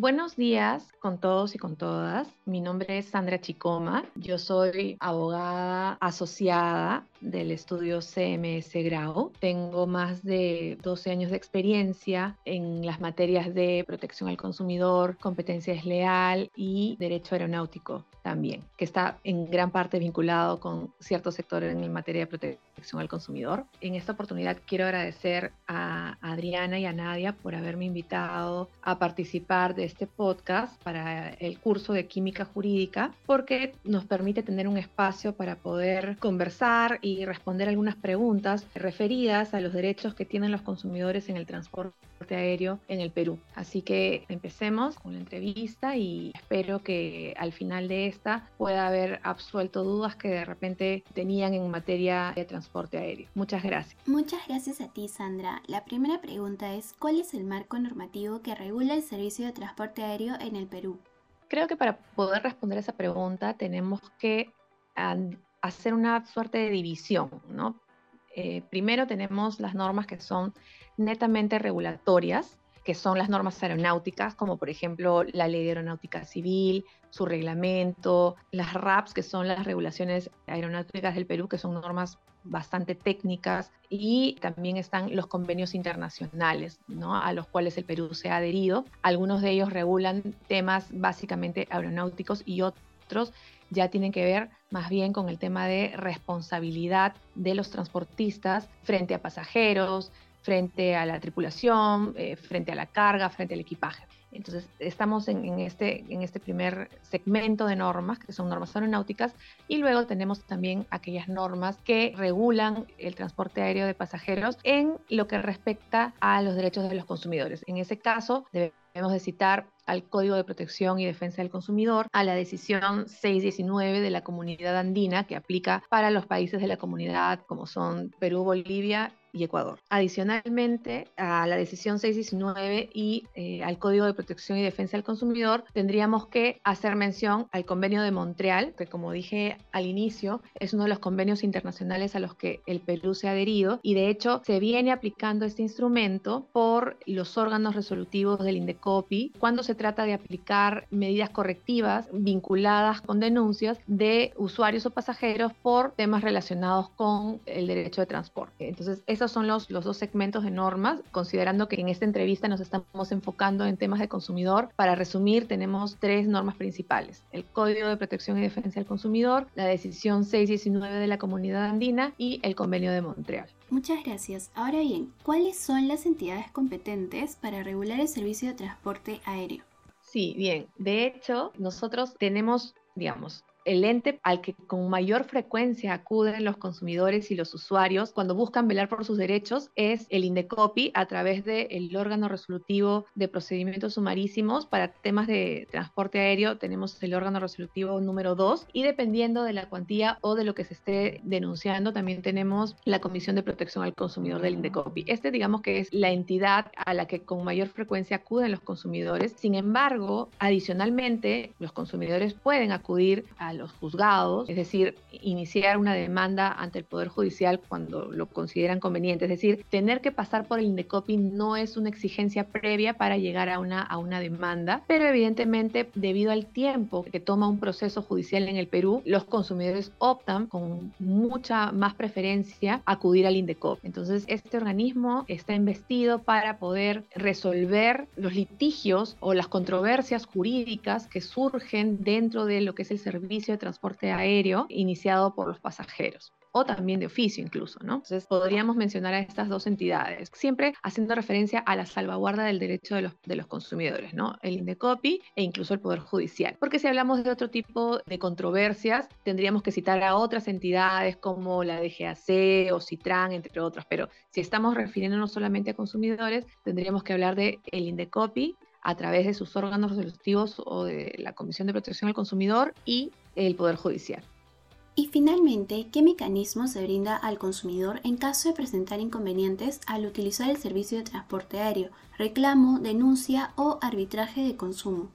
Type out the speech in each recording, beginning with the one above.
Buenos días con todos y con todas. Mi nombre es Sandra Chicoma. Yo soy abogada asociada del estudio CMS Grau. Tengo más de 12 años de experiencia en las materias de protección al consumidor, competencia desleal y derecho aeronáutico también, que está en gran parte vinculado con ciertos sectores en materia de protección al consumidor. En esta oportunidad quiero agradecer a Adriana y a Nadia por haberme invitado a participar de este podcast para el curso de química jurídica, porque nos permite tener un espacio para poder conversar y responder algunas preguntas referidas a los derechos que tienen los consumidores en el transporte aéreo en el Perú. Así que empecemos con la entrevista y espero que al final de esta pueda haber absuelto dudas que de repente tenían en materia de transporte aéreo. Muchas gracias. Muchas gracias a ti, Sandra. La primera pregunta es, ¿cuál es el marco normativo que regula el servicio de transporte aéreo en el Perú? Creo que para poder responder esa pregunta tenemos que hacer una suerte de división, ¿no? Eh, primero tenemos las normas que son netamente regulatorias, que son las normas aeronáuticas, como por ejemplo la Ley de Aeronáutica Civil, su reglamento, las RAPs, que son las regulaciones aeronáuticas del Perú, que son normas bastante técnicas, y también están los convenios internacionales, ¿no? a los cuales el Perú se ha adherido. Algunos de ellos regulan temas básicamente aeronáuticos y otros ya tienen que ver más bien con el tema de responsabilidad de los transportistas frente a pasajeros, frente a la tripulación, eh, frente a la carga, frente al equipaje. Entonces, estamos en, este, en este primer segmento de normas, que son normas aeronáuticas, y luego tenemos también aquellas normas que regulan el transporte aéreo de pasajeros en lo que respecta a los derechos de los consumidores. En ese caso, debemos de citar al Código de Protección y Defensa del Consumidor, a la decisión 619 de la Comunidad Andina que aplica para los países de la comunidad como son Perú, Bolivia y Ecuador. Adicionalmente, a la decisión 619 y eh, al Código de Protección y Defensa del Consumidor, tendríamos que hacer mención al Convenio de Montreal, que como dije al inicio, es uno de los convenios internacionales a los que el Perú se ha adherido y de hecho se viene aplicando este instrumento por los órganos resolutivos del INDECOPI cuando se trata de aplicar medidas correctivas vinculadas con denuncias de usuarios o pasajeros por temas relacionados con el derecho de transporte. Entonces, esos son los, los dos segmentos de normas, considerando que en esta entrevista nos estamos enfocando en temas de consumidor. Para resumir, tenemos tres normas principales. El Código de Protección y Defensa del Consumidor, la decisión 619 de la Comunidad Andina y el Convenio de Montreal. Muchas gracias. Ahora bien, ¿cuáles son las entidades competentes para regular el servicio de transporte aéreo? Sí, bien. De hecho, nosotros tenemos, digamos, el ente al que con mayor frecuencia acuden los consumidores y los usuarios cuando buscan velar por sus derechos es el INDECOPI a través del órgano resolutivo de procedimientos sumarísimos. Para temas de transporte aéreo tenemos el órgano resolutivo número 2 y dependiendo de la cuantía o de lo que se esté denunciando también tenemos la Comisión de Protección al Consumidor del INDECOPI. Este digamos que es la entidad a la que con mayor frecuencia acuden los consumidores. Sin embargo, adicionalmente, los consumidores pueden acudir a los juzgados, es decir, iniciar una demanda ante el Poder Judicial cuando lo consideran conveniente. Es decir, tener que pasar por el INDECOPI no es una exigencia previa para llegar a una, a una demanda, pero evidentemente debido al tiempo que toma un proceso judicial en el Perú, los consumidores optan con mucha más preferencia acudir al INDECOPI. Entonces, este organismo está investido para poder resolver los litigios o las controversias jurídicas que surgen dentro de lo que es el servicio de transporte aéreo iniciado por los pasajeros o también de oficio incluso, ¿no? Entonces podríamos mencionar a estas dos entidades, siempre haciendo referencia a la salvaguarda del derecho de los, de los consumidores, ¿no? El INDECOPI e incluso el Poder Judicial. Porque si hablamos de otro tipo de controversias, tendríamos que citar a otras entidades como la DGAC o Citran, entre otras, pero si estamos refiriéndonos solamente a consumidores, tendríamos que hablar de el INDECOPI a través de sus órganos resolutivos o de la Comisión de Protección al Consumidor y el Poder Judicial. Y finalmente, ¿qué mecanismo se brinda al consumidor en caso de presentar inconvenientes al utilizar el servicio de transporte aéreo, reclamo, denuncia o arbitraje de consumo?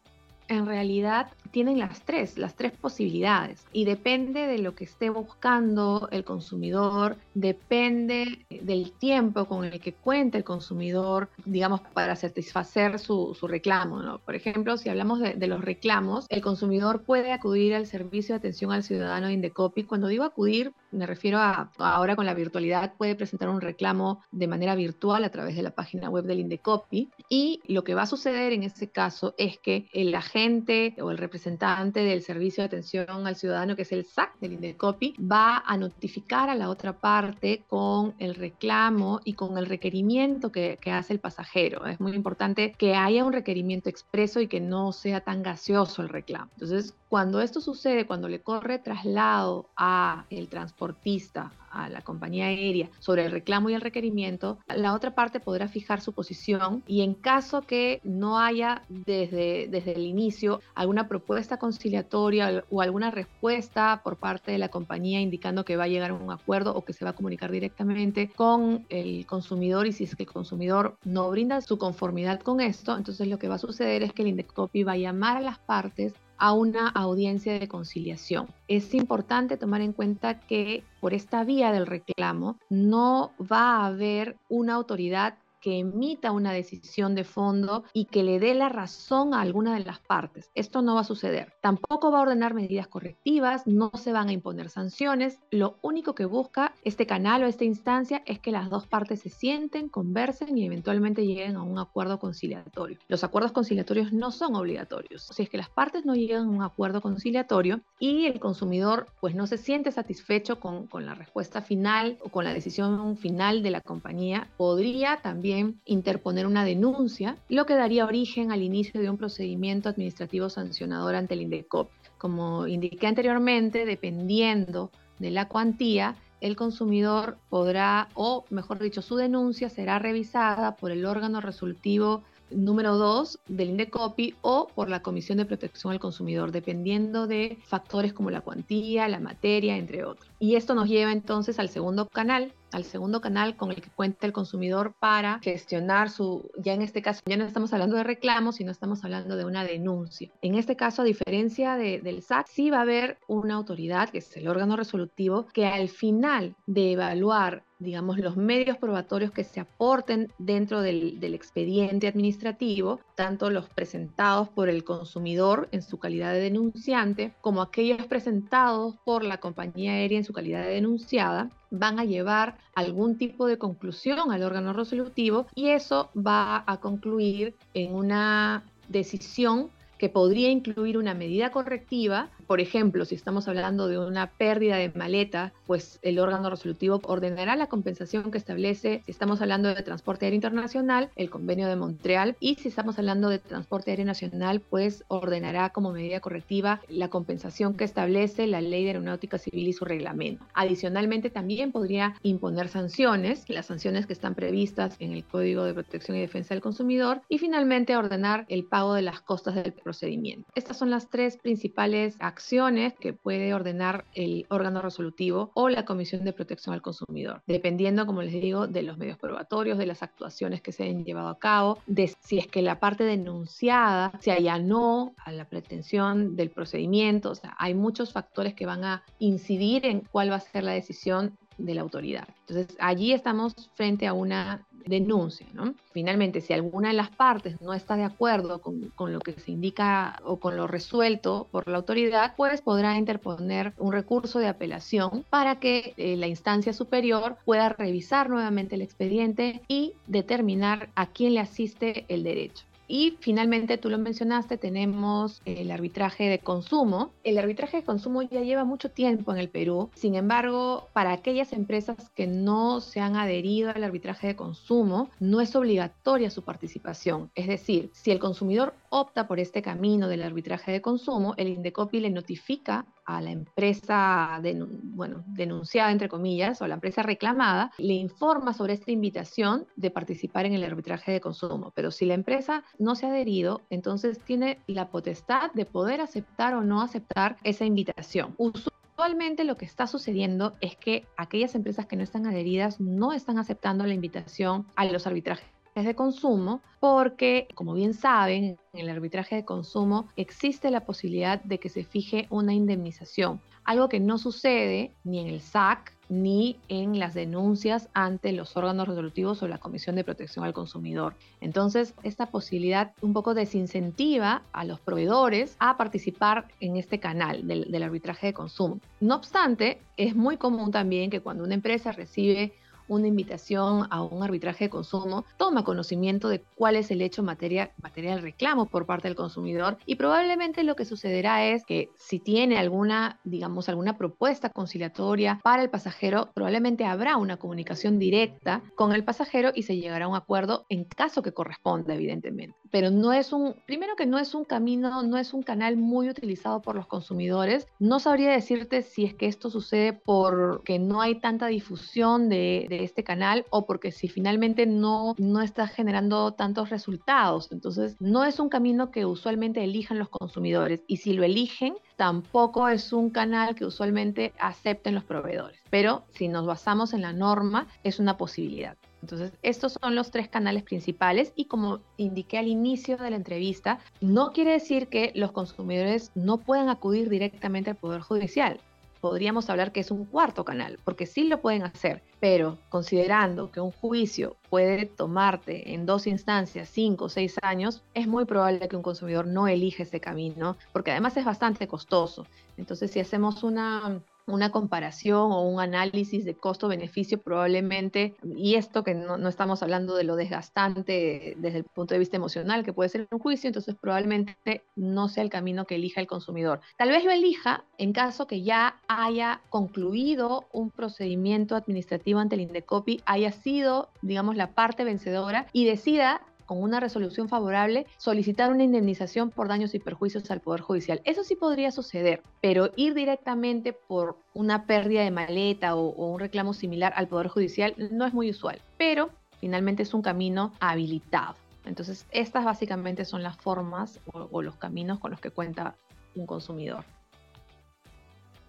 En realidad tienen las tres, las tres posibilidades. Y depende de lo que esté buscando el consumidor, depende del tiempo con el que cuenta el consumidor, digamos, para satisfacer su, reclamo. ¿no? Por ejemplo, si hablamos de, de, los reclamos, el consumidor puede acudir al servicio de atención al ciudadano de Indecopi. Cuando digo acudir, me refiero a ahora con la virtualidad, puede presentar un reclamo de manera virtual a través de la página web del Indecopi. Y lo que va a suceder en este caso es que el agente o el representante del servicio de atención al ciudadano, que es el SAC del Indecopi, va a notificar a la otra parte con el reclamo y con el requerimiento que, que hace el pasajero. Es muy importante que haya un requerimiento expreso y que no sea tan gaseoso el reclamo. Entonces, cuando esto sucede, cuando le corre traslado a el transportista, a la compañía aérea sobre el reclamo y el requerimiento, la otra parte podrá fijar su posición y en caso que no haya desde, desde el inicio alguna propuesta conciliatoria o alguna respuesta por parte de la compañía indicando que va a llegar a un acuerdo o que se va a comunicar directamente con el consumidor y si es que el consumidor no brinda su conformidad con esto, entonces lo que va a suceder es que el Indecopy va a llamar a las partes a una audiencia de conciliación. Es importante tomar en cuenta que por esta vía del reclamo no va a haber una autoridad emita una decisión de fondo y que le dé la razón a alguna de las partes. Esto no va a suceder. Tampoco va a ordenar medidas correctivas, no se van a imponer sanciones. Lo único que busca este canal o esta instancia es que las dos partes se sienten, conversen y eventualmente lleguen a un acuerdo conciliatorio. Los acuerdos conciliatorios no son obligatorios. Si es que las partes no llegan a un acuerdo conciliatorio y el consumidor pues no se siente satisfecho con la respuesta final o con la decisión final de la compañía, podría también interponer una denuncia, lo que daría origen al inicio de un procedimiento administrativo sancionador ante el INDECOP. Como indiqué anteriormente, dependiendo de la cuantía, el consumidor podrá, o mejor dicho, su denuncia será revisada por el órgano resolutivo número 2 del INDECOPI o por la Comisión de Protección al Consumidor, dependiendo de factores como la cuantía, la materia, entre otros. Y esto nos lleva entonces al segundo canal, al segundo canal con el que cuenta el consumidor para gestionar su, ya en este caso, ya no estamos hablando de reclamos, sino estamos hablando de una denuncia. En este caso, a diferencia del SAC, sí va a haber una autoridad, que es el órgano resolutivo, que al final de evaluar digamos, los medios probatorios que se aporten dentro del, del, expediente administrativo, tanto los presentados por el consumidor en su calidad de denunciante, como aquellos presentados por la compañía aérea en su calidad de denunciada, van a llevar algún tipo de conclusión al órgano resolutivo y eso va a concluir en una decisión que podría incluir una medida correctiva por ejemplo, si estamos hablando de una pérdida de maleta, pues el órgano resolutivo ordenará la compensación que establece, si estamos hablando de transporte aéreo internacional, el convenio de Montreal, y si estamos hablando de transporte aéreo nacional, pues ordenará como medida correctiva la compensación que establece la ley de aeronáutica civil y su reglamento. Adicionalmente, también podría imponer sanciones, las sanciones que están previstas en el Código de Protección y Defensa del Consumidor, y finalmente ordenar el pago de las costas del procedimiento. Estas son las tres principales acciones acciones que puede ordenar el órgano resolutivo o la Comisión de Protección al Consumidor, dependiendo, como les digo, de los medios probatorios, de las actuaciones que se han llevado a cabo, de si es que la parte denunciada se allanó a la pretensión del procedimiento. O sea, hay muchos factores que van a incidir en cuál va a ser la decisión de la autoridad. Entonces, allí estamos frente a una denuncia. ¿no? Finalmente, si alguna de las partes no está de acuerdo con, con, lo que se indica o con lo resuelto por la autoridad, pues podrá interponer un recurso de apelación para que eh, la instancia superior pueda revisar nuevamente el expediente y determinar a quién le asiste el derecho. Y finalmente, tú lo mencionaste, tenemos el arbitraje de consumo. El arbitraje de consumo ya lleva mucho tiempo en el Perú. Sin embargo, para aquellas empresas que no se han adherido al arbitraje de consumo, no es obligatoria su participación. Es decir, si el consumidor opta por este camino del arbitraje de consumo, el Indecopi le notifica a la empresa bueno, denunciada, entre comillas, o la empresa reclamada, le informa sobre esta invitación de participar en el arbitraje de consumo. Pero si la empresa no se ha adherido, entonces tiene la potestad de poder aceptar o no aceptar esa invitación. Usualmente lo que está sucediendo es que aquellas empresas que no están adheridas no están aceptando la invitación a los arbitrajes de consumo porque, como bien saben, en el arbitraje de consumo existe la posibilidad de que se fije una indemnización, algo que no sucede ni en el SAC ni en las denuncias ante los órganos resolutivos o la Comisión de Protección al Consumidor. Entonces, esta posibilidad un poco desincentiva a los proveedores a participar en este canal del, del arbitraje de consumo. No obstante, es muy común también que cuando una empresa recibe una invitación a un arbitraje de consumo, toma conocimiento de cuál es el hecho materia, material reclamo por parte del consumidor y probablemente lo que sucederá es que si tiene alguna, digamos, alguna propuesta conciliatoria para el pasajero, probablemente habrá una comunicación directa con el pasajero y se llegará a un acuerdo en caso que corresponda, evidentemente. Pero no es un, primero que no es un camino, no es un canal muy utilizado por los consumidores. No sabría decirte si es que esto sucede porque no hay tanta difusión de este canal o porque si finalmente no, no está generando tantos resultados. Entonces, no es un camino que usualmente elijan los consumidores y si lo eligen, tampoco es un canal que usualmente acepten los proveedores. Pero si nos basamos en la norma, es una posibilidad. Entonces, estos son los tres canales principales y como indiqué al inicio de la entrevista, no quiere decir que los consumidores no puedan acudir directamente al Poder Judicial podríamos hablar que es un cuarto canal, porque sí lo pueden hacer, pero considerando que un juicio puede tomarte en dos instancias cinco o seis años, es muy probable que un consumidor no elija ese camino, porque además es bastante costoso. Entonces, si hacemos una una comparación o un análisis de costo-beneficio probablemente, y esto que no, no, estamos hablando de lo desgastante desde el punto de vista emocional que puede ser un juicio, entonces probablemente no sea el camino que elija el consumidor. Tal vez lo elija en caso que ya haya concluido un procedimiento administrativo ante el Indecopi, haya sido, digamos, la parte vencedora y decida con una resolución favorable, solicitar una indemnización por daños y perjuicios al Poder Judicial. Eso sí podría suceder, pero ir directamente por una pérdida de maleta o, un reclamo similar al Poder Judicial no es muy usual, pero finalmente es un camino habilitado. Entonces, estas básicamente son las formas o, o los caminos con los que cuenta un consumidor.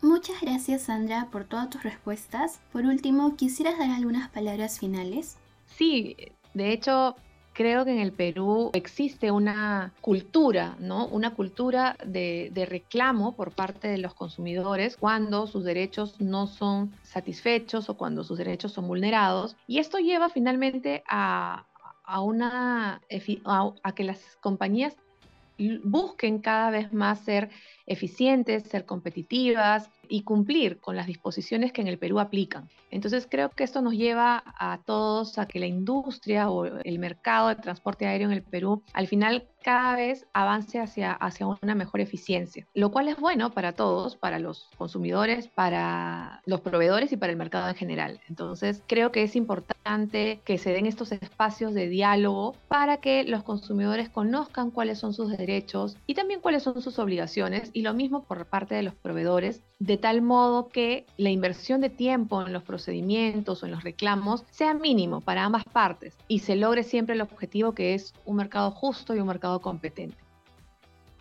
Muchas gracias Sandra por todas tus respuestas. Por último, ¿quisieras dar algunas palabras finales? Sí, de hecho, creo que en el Perú existe una cultura, ¿no? Una cultura de, reclamo por parte de los consumidores cuando sus derechos no son satisfechos o cuando sus derechos son vulnerados. Y esto lleva finalmente a, una, a que las compañías busquen cada vez más ser eficientes, ser competitivas y cumplir con las disposiciones que en el Perú aplican. Entonces creo que esto nos lleva a todos a que la industria o el mercado de transporte aéreo en el Perú al final cada vez avance hacia, hacia una mejor eficiencia, lo cual es bueno para todos, para los consumidores, para los proveedores y para el mercado en general. Entonces creo que es importante que se den estos espacios de diálogo para que los consumidores conozcan cuáles son sus derechos y también cuáles son sus obligaciones y lo mismo por parte de los proveedores, de tal modo que la inversión de tiempo en los procedimientos o en los reclamos sea mínimo para ambas partes y se logre siempre el objetivo que es un mercado justo y un mercado competente.